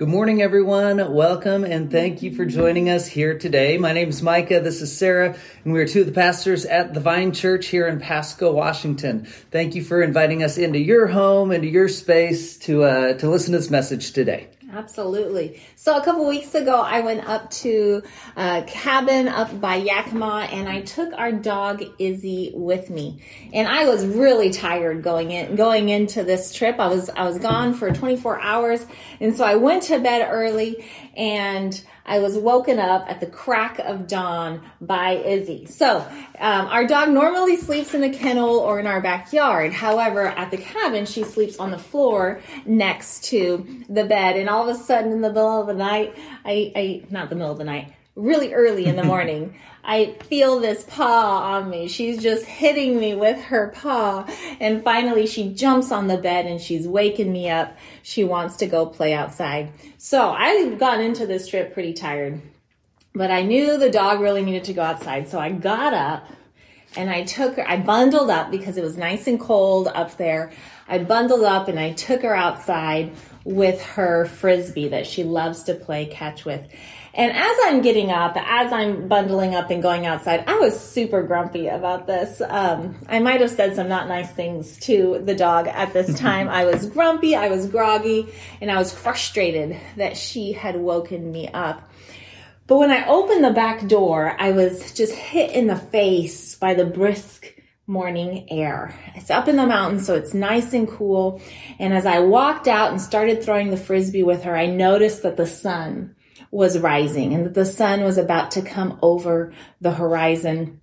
Good morning, everyone. Welcome and thank you for joining us here today. My name is Micah. This is Sarah, and we are two of the pastors at the Vine Church here in Pasco, Washington. Thank you for inviting us into your home, into your space to uh, to listen to this message today. Absolutely. So a couple weeks ago, I went up to a cabin up by Yakima and I took our dog Izzy with me. And I was really tired going in, going into this trip. I was, I was gone for 24 hours. And so I went to bed early and I was woken up at the crack of dawn by Izzy. So, um, our dog normally sleeps in a kennel or in our backyard. However, at the cabin, she sleeps on the floor next to the bed. And all of a sudden, in the middle of the night, I, I not the middle of the night, really early in the morning, I feel this paw on me. She's just hitting me with her paw. And finally, she jumps on the bed and she's waking me up. She wants to go play outside. So I got into this trip pretty tired, but I knew the dog really needed to go outside. So I got up and I took her, I bundled up because it was nice and cold up there. I bundled up and I took her outside with her frisbee that she loves to play catch with. And as I'm getting up, as I'm bundling up and going outside, I was super grumpy about this. Um, I might have said some not nice things to the dog at this time. I was grumpy, I was groggy, and I was frustrated that she had woken me up. But when I opened the back door, I was just hit in the face by the brisk morning air. It's up in the mountains, so it's nice and cool. And as I walked out and started throwing the frisbee with her, I noticed that the sun was rising and that the sun was about to come over the horizon.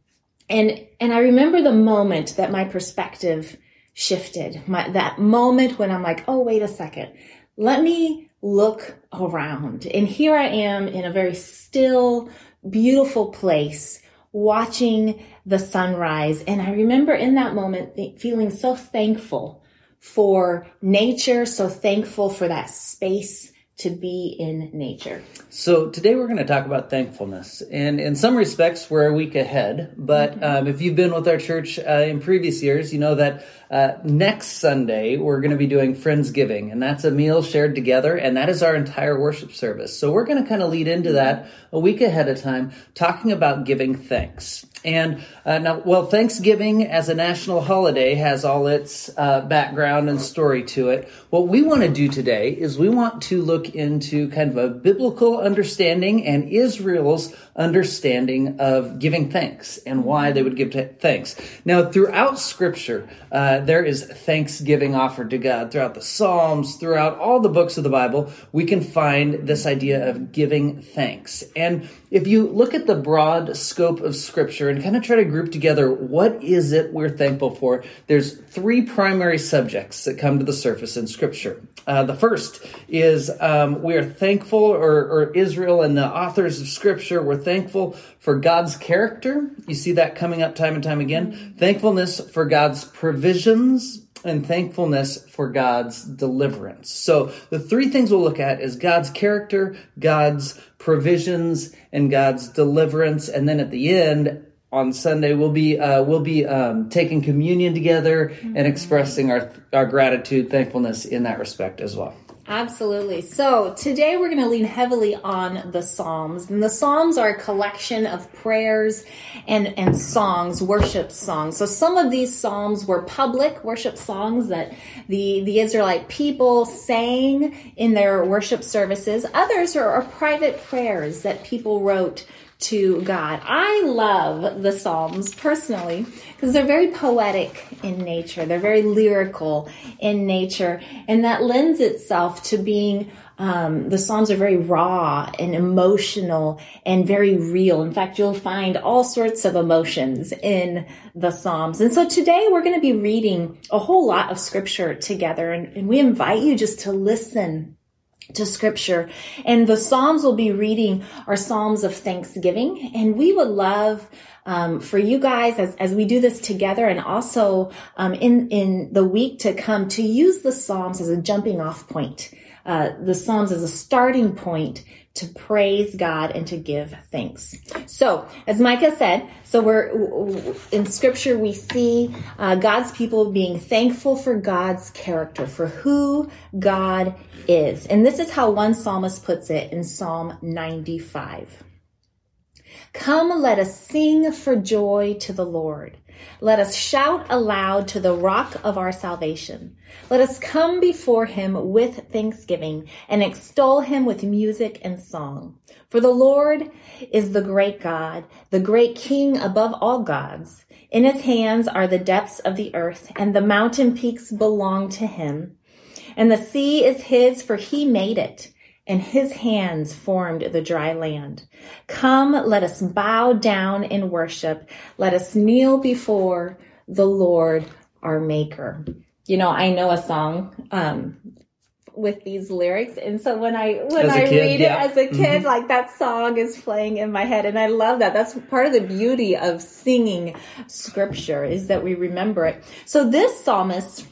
And, and I remember the moment that my perspective shifted, my, that moment when I'm like, oh, wait a second. Let me look around. And here I am in a very still, beautiful place watching the sunrise. And I remember in that moment th- feeling so thankful for nature, so thankful for that space to be in nature. So today we're going to talk about thankfulness, and in some respects we're a week ahead. But mm-hmm. um, if you've been with our church uh, in previous years, you know that uh, next Sunday we're going to be doing Friendsgiving, and that's a meal shared together, and that is our entire worship service. So we're going to kind of lead into that a week ahead of time, talking about giving thanks. And uh, now, well, Thanksgiving as a national holiday has all its uh, background and story to it. What we want to do today is we want to look into kind of a biblical understanding and Israel's understanding of giving thanks and why they would give thanks. Now, throughout Scripture, uh, there is thanksgiving offered to God. Throughout the Psalms, throughout all the books of the Bible, we can find this idea of giving thanks. And if you look at the broad scope of Scripture and kind of try to group together what is it we're thankful for, there's three primary subjects that come to the surface in Scripture. Uh, the first is um, we are thankful, or, or Israel and the authors of Scripture were thankful for God's character. You see that coming up time and time again. Thankfulness for God's and thankfulness for God's deliverance. So the three things we'll look at is God's character, God's provisions, and God's deliverance. And then at the end, on Sunday we'll be uh, we'll be um, taking communion together mm-hmm. and expressing our our gratitude, thankfulness in that respect as well. Absolutely. So today we're going to lean heavily on the Psalms. And the Psalms are a collection of prayers and, and songs, worship songs. So some of these Psalms were public worship songs that the, the Israelite people sang in their worship services. Others are, are private prayers that people wrote to God. I love the Psalms personally because they're very poetic in nature. They're very lyrical in nature. And that lends itself to being um, the Psalms are very raw and emotional and very real. In fact, you'll find all sorts of emotions in the Psalms. And so today we're going to be reading a whole lot of scripture together. And, and we invite you just to listen to scripture. And the Psalms we'll be reading are Psalms of Thanksgiving. And we would love um, for you guys as, as we do this together and also um, in, in the week to come to use the Psalms as a jumping off point uh, the Psalms as a starting point to praise God and to give thanks. So, as Micah said, so we're in scripture, we see uh, God's people being thankful for God's character, for who God is. And this is how one psalmist puts it in Psalm 95. Come, let us sing for joy to the Lord. Let us shout aloud to the rock of our salvation. Let us come before him with thanksgiving and extol him with music and song. For the Lord is the great God, the great King above all gods. In his hands are the depths of the earth, and the mountain peaks belong to him. And the sea is his, for he made it and his hands formed the dry land. Come, let us bow down in worship. Let us kneel before the Lord our maker. You know, I know a song, um, with these lyrics. And so when I, when I kid, read yeah. it as a kid, mm-hmm. like that song is playing in my head. And I love that. That's part of the beauty of singing scripture is that we remember it. So this psalmist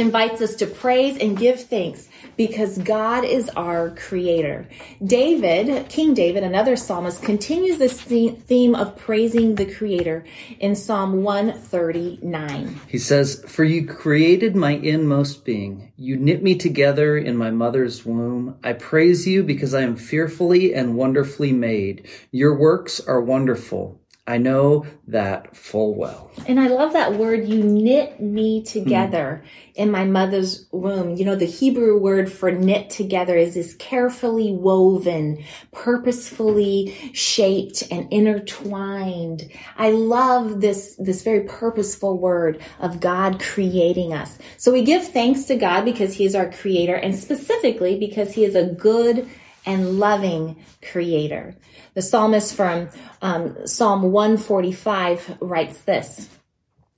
invites us to praise and give thanks because God is our creator. David, King David, another psalmist, continues this theme of praising the creator in Psalm 139. He says, For you created my inmost being. You knit me together in my mother's womb. I praise you because I am fearfully and wonderfully made. Your works are wonderful. I know that full well. And I love that word, you knit me together mm. in my mother's womb. You know, the Hebrew word for knit together is this carefully woven, purposefully shaped and intertwined. I love this, this very purposeful word of God creating us. So we give thanks to God because he is our creator and specifically because he is a good and loving creator. The psalmist from um, Psalm 145 writes this,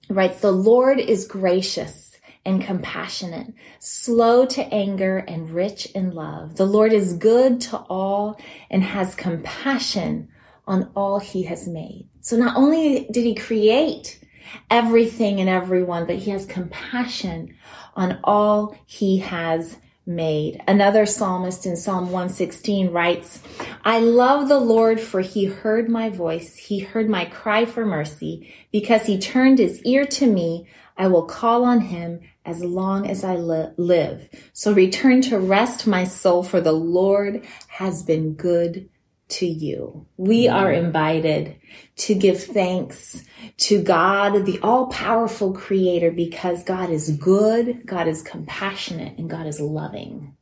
writes, the Lord is gracious and compassionate, slow to anger and rich in love. The Lord is good to all and has compassion on all he has made. So not only did he create everything and everyone, but he has compassion on all he has made. Another psalmist in Psalm 116 writes, I love the Lord for he heard my voice. He heard my cry for mercy. Because he turned his ear to me, I will call on him as long as I li- live. So return to rest, my soul, for the Lord has been good to you. We are mm-hmm. invited to give thanks to God, the all powerful creator, because God is good, God is compassionate, and God is loving.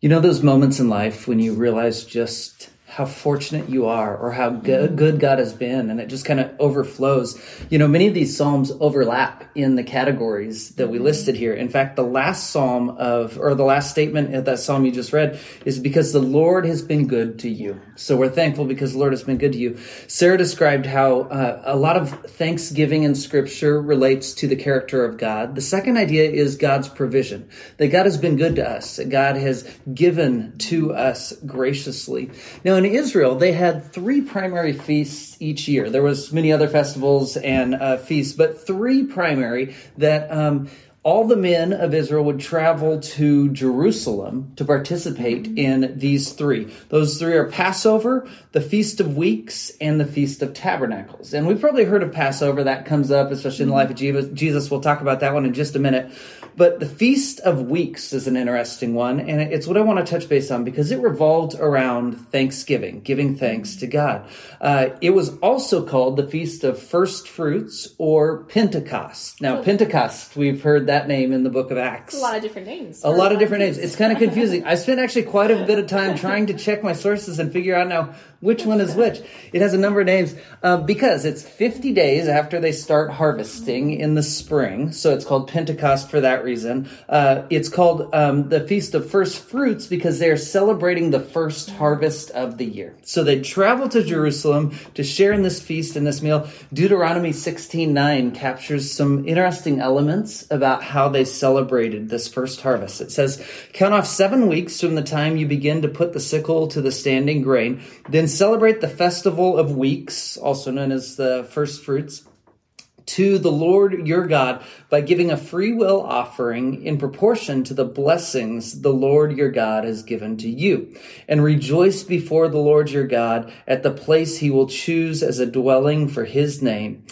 You know, those moments in life when you realize just how fortunate you are or how good, good God has been. And it just kind of overflows. You know, many of these Psalms overlap in the categories that we listed here. In fact, the last Psalm of, or the last statement of that Psalm you just read is because the Lord has been good to you. So we're thankful because the Lord has been good to you. Sarah described how uh, a lot of thanksgiving in scripture relates to the character of God. The second idea is God's provision, that God has been good to us, that God has given to us graciously. Now, in Israel, they had three primary feasts each year. There was many other festivals and uh, feasts, but three primary that um, all the men of Israel would travel to Jerusalem to participate in these three. Those three are Passover, the Feast of Weeks, and the Feast of Tabernacles. And we've probably heard of Passover. That comes up, especially in the life of Jesus. We'll talk about that one in just a minute. But the Feast of Weeks is an interesting one, and it's what I want to touch base on because it revolved around Thanksgiving, giving thanks to God. Uh, it was also called the Feast of First Fruits or Pentecost. Now, Pentecost, we've heard that name in the book of Acts. a lot of different names. A lot of different names. It's kind of confusing. I spent actually quite a bit of time trying to check my sources and figure out now which one is which. It has a number of names uh, because it's 50 days after they start harvesting in the spring. So it's called Pentecost for that reason. Uh, it's called um, the Feast of First Fruits because they're celebrating the first harvest of the year. So they travel to Jerusalem to share in this feast and this meal. Deuteronomy 16:9 captures some interesting elements about how they celebrated this first harvest. It says, "Count off 7 weeks from the time you begin to put the sickle to the standing grain, then celebrate the festival of weeks, also known as the first fruits." to the Lord your God by giving a free will offering in proportion to the blessings the Lord your God has given to you. And rejoice before the Lord your God at the place he will choose as a dwelling for his name.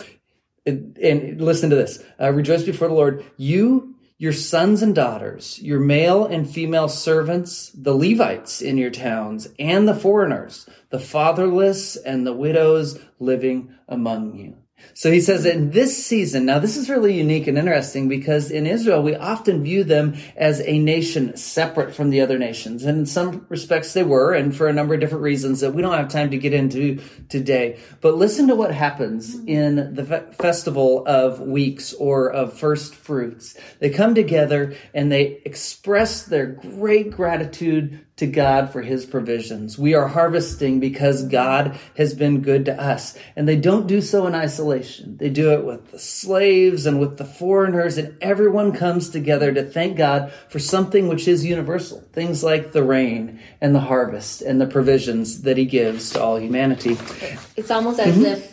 And, listen to this. Uh, rejoice before the Lord, you, your sons and daughters, your male and female servants, the Levites in your towns, and the foreigners, the fatherless and the widows living among you. So he says in this season, now this is really unique and interesting because in Israel, we often view them as a nation separate from the other nations. And in some respects they were, and for a number of different reasons that we don't have time to get into today. But listen to what happens in the fe- festival of weeks or of first fruits. They come together and they express their great gratitude to God for his provisions. We are harvesting because God has been good to us. And they don't do so in isolation. They do it with the slaves and with the foreigners and everyone comes together to thank God for something which is universal. Things like the rain and the harvest and the provisions that he gives to all humanity. It's almost as mm-hmm. if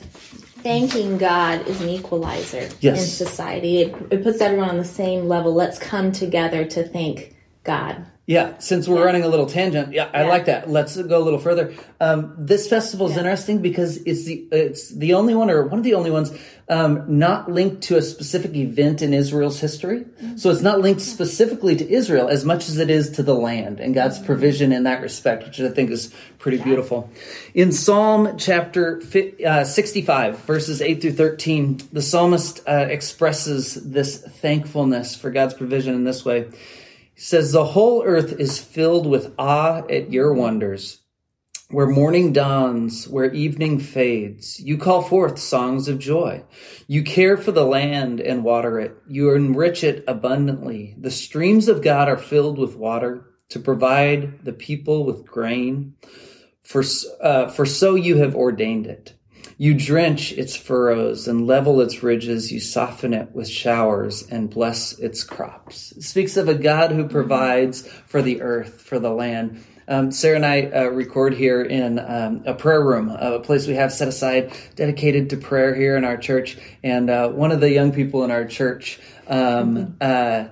thanking God is an equalizer yes. in society. It, it puts everyone on the same level. Let's come together to thank God. Yeah, since we're yeah. running a little tangent, yeah, I yeah. like that. Let's go a little further. Um, this festival is yeah. interesting because it's the it's the only one or one of the only ones um, not linked to a specific event in Israel's history. Mm-hmm. So it's not linked specifically to Israel as much as it is to the land and God's mm-hmm. provision in that respect, which I think is pretty beautiful. In Psalm chapter uh, 65, verses 8 through 13, the psalmist uh, expresses this thankfulness for God's provision in this way. Says, The whole earth is filled with awe at your wonders. Where morning dawns, where evening fades, you call forth songs of joy. You care for the land and water it. You enrich it abundantly. The streams of God are filled with water to provide the people with grain. For, uh, for so you have ordained it. You drench its furrows and level its ridges. You soften it with showers and bless its crops. It speaks of a God who provides for the earth, for the land. Um, Sarah and I uh, record here in um, a prayer room, a place we have set aside dedicated to prayer here in our church. And uh, one of the young people in our church um, uh,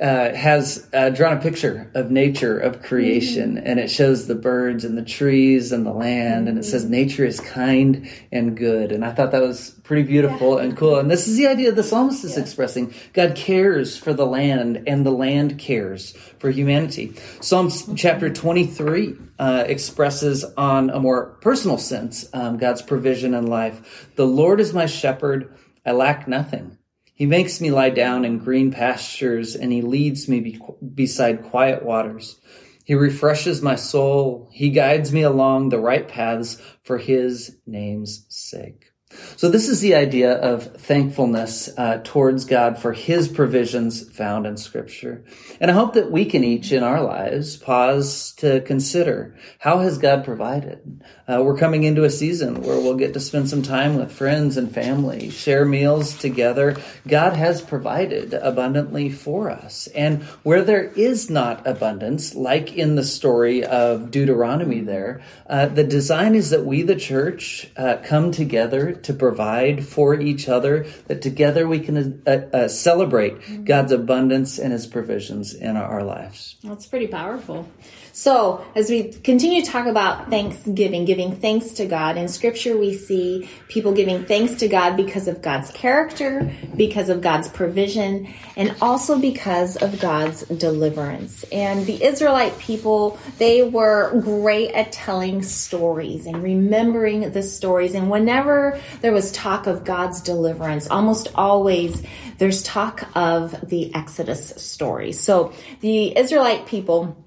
uh, has uh, drawn a picture of nature, of creation, mm-hmm. and it shows the birds and the trees and the land, and it says mm-hmm. nature is kind and good. And I thought that was pretty beautiful yeah. and cool. And this is the idea the psalmist is yeah. expressing. God cares for the land, and the land cares for humanity. Psalms mm-hmm. chapter 23 uh, expresses on a more personal sense um, God's provision in life. The Lord is my shepherd, I lack nothing. He makes me lie down in green pastures and he leads me be- beside quiet waters. He refreshes my soul. He guides me along the right paths for his name's sake. So this is the idea of thankfulness uh, towards God for His provisions found in Scripture, and I hope that we can each in our lives pause to consider how has God provided. Uh, we're coming into a season where we'll get to spend some time with friends and family, share meals together. God has provided abundantly for us, and where there is not abundance, like in the story of Deuteronomy, there, uh, the design is that we, the church, uh, come together to provide for each other, that together we can uh, uh, celebrate mm-hmm. God's abundance and his provisions in our, our lives. That's pretty powerful. So, as we continue to talk about thanksgiving, giving thanks to God, in scripture we see people giving thanks to God because of God's character, because of God's provision, and also because of God's deliverance. And the Israelite people, they were great at telling stories and remembering the stories. And whenever there was talk of God's deliverance, almost always there's talk of the Exodus story. So the Israelite people,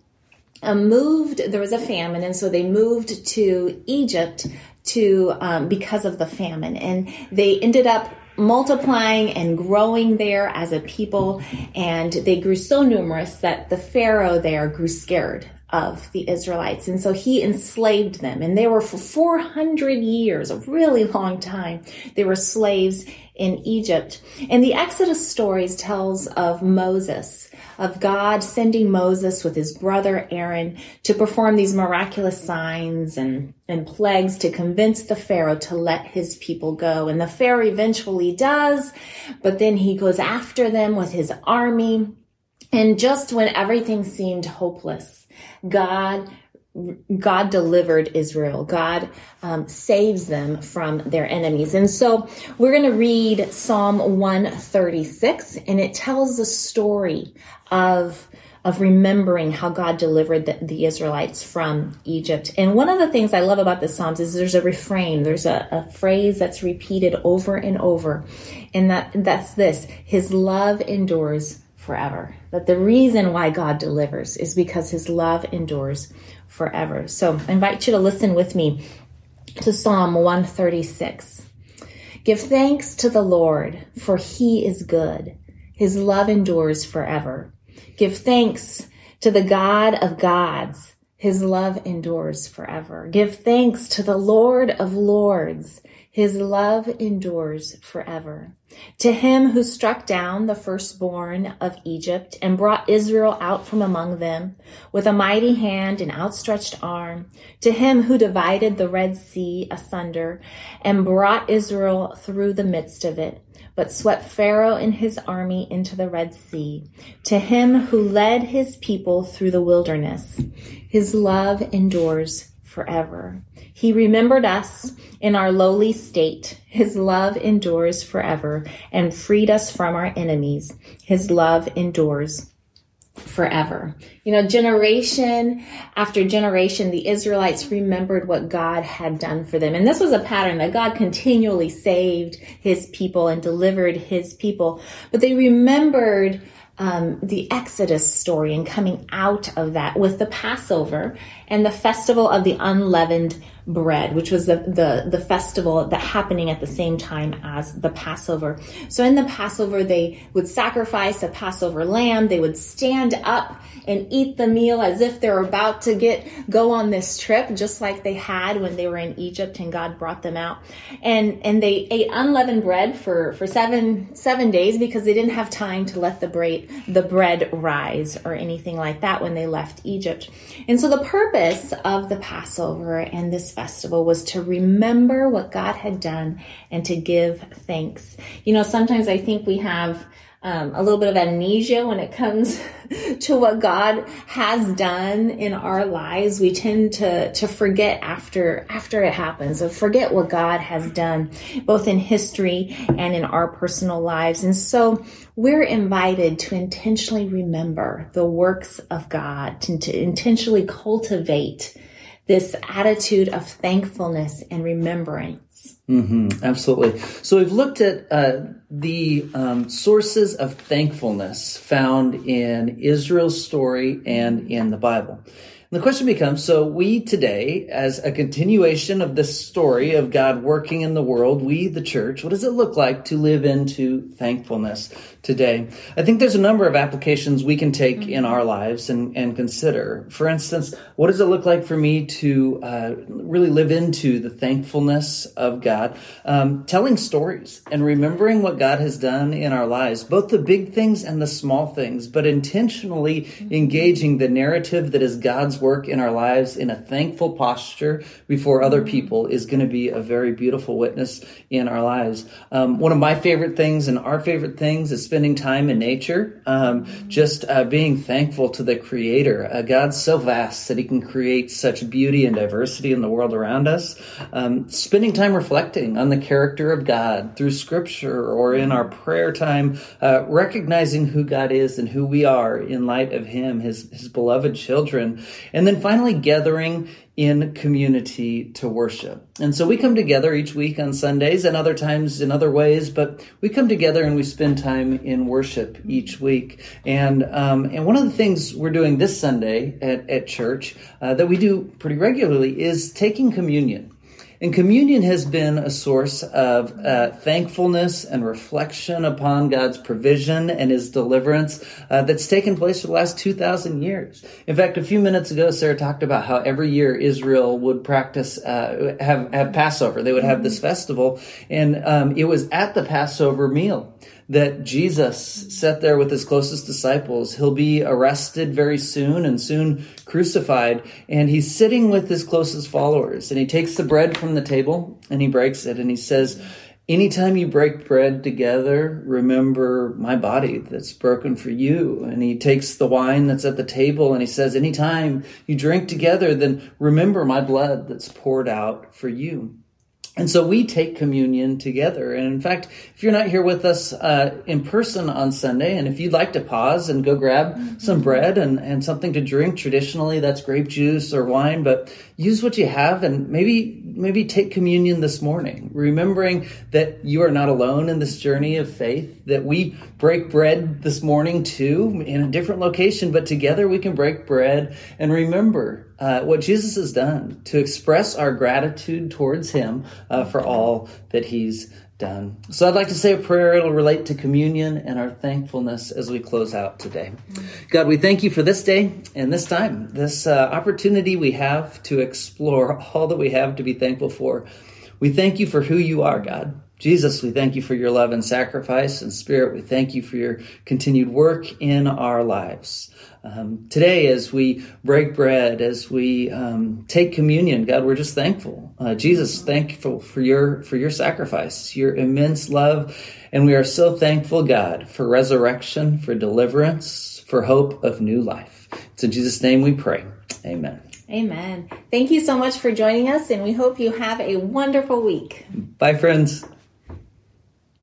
moved there was a famine and so they moved to egypt to um, because of the famine and they ended up multiplying and growing there as a people and they grew so numerous that the pharaoh there grew scared of the Israelites. And so he enslaved them. And they were for 400 years, a really long time, they were slaves in Egypt. And the Exodus stories tells of Moses, of God sending Moses with his brother Aaron to perform these miraculous signs and, and plagues to convince the Pharaoh to let his people go. And the Pharaoh eventually does, but then he goes after them with his army. And just when everything seemed hopeless, God God delivered Israel. God um, saves them from their enemies. And so we're going to read Psalm 136, and it tells the story of of remembering how God delivered the, the, Israelites from Egypt. And one of the things I love about the Psalms is there's a refrain, there's a, a phrase that's repeated over and over, and that that's this: His love endures forever. That the reason why God delivers is because his love endures forever. So I invite you to listen with me to Psalm 136. Give thanks to the Lord, for he is good. His love endures forever. Give thanks to the God of gods. His love endures forever. Give thanks to the Lord of lords. His love endures forever. To him who struck down the firstborn of Egypt and brought Israel out from among them with a mighty hand and outstretched arm, to him who divided the Red Sea asunder and brought Israel through the midst of it, but swept Pharaoh and his army into the Red Sea, to him who led his people through the wilderness, his love endures forever. He remembered us in our lowly state. His love endures forever and freed us from our enemies. His love endures forever. You know, generation after generation, the Israelites remembered what God had done for them. And this was a pattern that God continually saved his people and delivered his people. But they remembered um, the Exodus story and coming out of that with the Passover and the festival of the unleavened bread, which was the, the, the festival that happening at the same time as the Passover. So in the Passover, they would sacrifice a Passover lamb. They would stand up and eat the meal as if they're about to get, go on this trip, just like they had when they were in Egypt and God brought them out. And, and they ate unleavened bread for, for seven, seven days because they didn't have time to let the bread, the bread rise or anything like that when they left Egypt. And so the purpose of the Passover and this festival was to remember what God had done and to give thanks. You know, sometimes I think we have um, a little bit of amnesia when it comes to what God has done in our lives. We tend to to forget after after it happens, or forget what God has done, both in history and in our personal lives. And so we're invited to intentionally remember the works of God, to, to intentionally cultivate this attitude of thankfulness and Mm-hmm, absolutely. So we've looked at uh, the um, sources of thankfulness found in Israel's story and in the Bible. And the question becomes so we today, as a continuation of this story of God working in the world, we, the church, what does it look like to live into thankfulness today? I think there's a number of applications we can take mm-hmm. in our lives and, and consider. For instance, what does it look like for me to uh, really live into the thankfulness of God? Um, telling stories and remembering what God has done in our lives, both the big things and the small things, but intentionally mm-hmm. engaging the narrative that is God's work in our lives in a thankful posture before other mm-hmm. people is going to be a very beautiful witness in our lives. Um, one of my favorite things and our favorite things is spending time in nature, um, just uh, being thankful to the Creator. Uh, God's so vast that He can create such beauty and diversity in the world around us. Um, spending time reflecting on the character of God through Scripture or in our prayer time, uh, recognizing who God is and who we are in light of Him, His His beloved children, and then finally, gathering in community to worship. And so we come together each week on Sundays and other times in other ways, but we come together and we spend time in worship each week. And um, and one of the things we're doing this Sunday at, at church uh, that we do pretty regularly is taking communion. And communion has been a source of uh, thankfulness and reflection upon God's provision and his deliverance uh, that's taken place for the last 2,000 years. In fact, a few minutes ago, Sarah talked about how every year Israel would practice, uh, have, have Passover. They would have this festival. And um, it was at the Passover meal that Jesus sat there with his closest disciples. He'll be arrested very soon and soon crucified. And he's sitting with his closest followers and he takes the bread from the table and he breaks it and he says, Anytime you break bread together, remember my body that's broken for you. And he takes the wine that's at the table and he says, Anytime you drink together, then remember my blood that's poured out for you. And so we take communion together. And in fact, if you're not here with us uh, in person on Sunday, and if you'd like to pause and go grab mm-hmm. some bread and, and something to drink, traditionally that's grape juice or wine, but use what you have and maybe maybe take communion this morning, remembering that you are not alone in this journey of faith, that we break bread this morning too in a different location, but together we can break bread and remember uh, what Jesus has done to express our gratitude towards him uh, for all that he's done. So I'd like to say a prayer. It'll relate to communion and our thankfulness as we close out today. God, we thank you for this day and this time, this uh, opportunity we have to explore all that we have to be thankful for. We thank you for who you are, God. Jesus, we thank you for your love and sacrifice and spirit. We thank you for your continued work in our lives. Um, today, as we break bread, as we um, take communion, God, we're just thankful. Uh, Jesus, thankful for your for your sacrifice, your immense love, and we are so thankful, God, for resurrection, for deliverance, for hope of new life. It's in Jesus' name we pray. Amen. Amen. Thank you so much for joining us, and we hope you have a wonderful week. Bye, friends.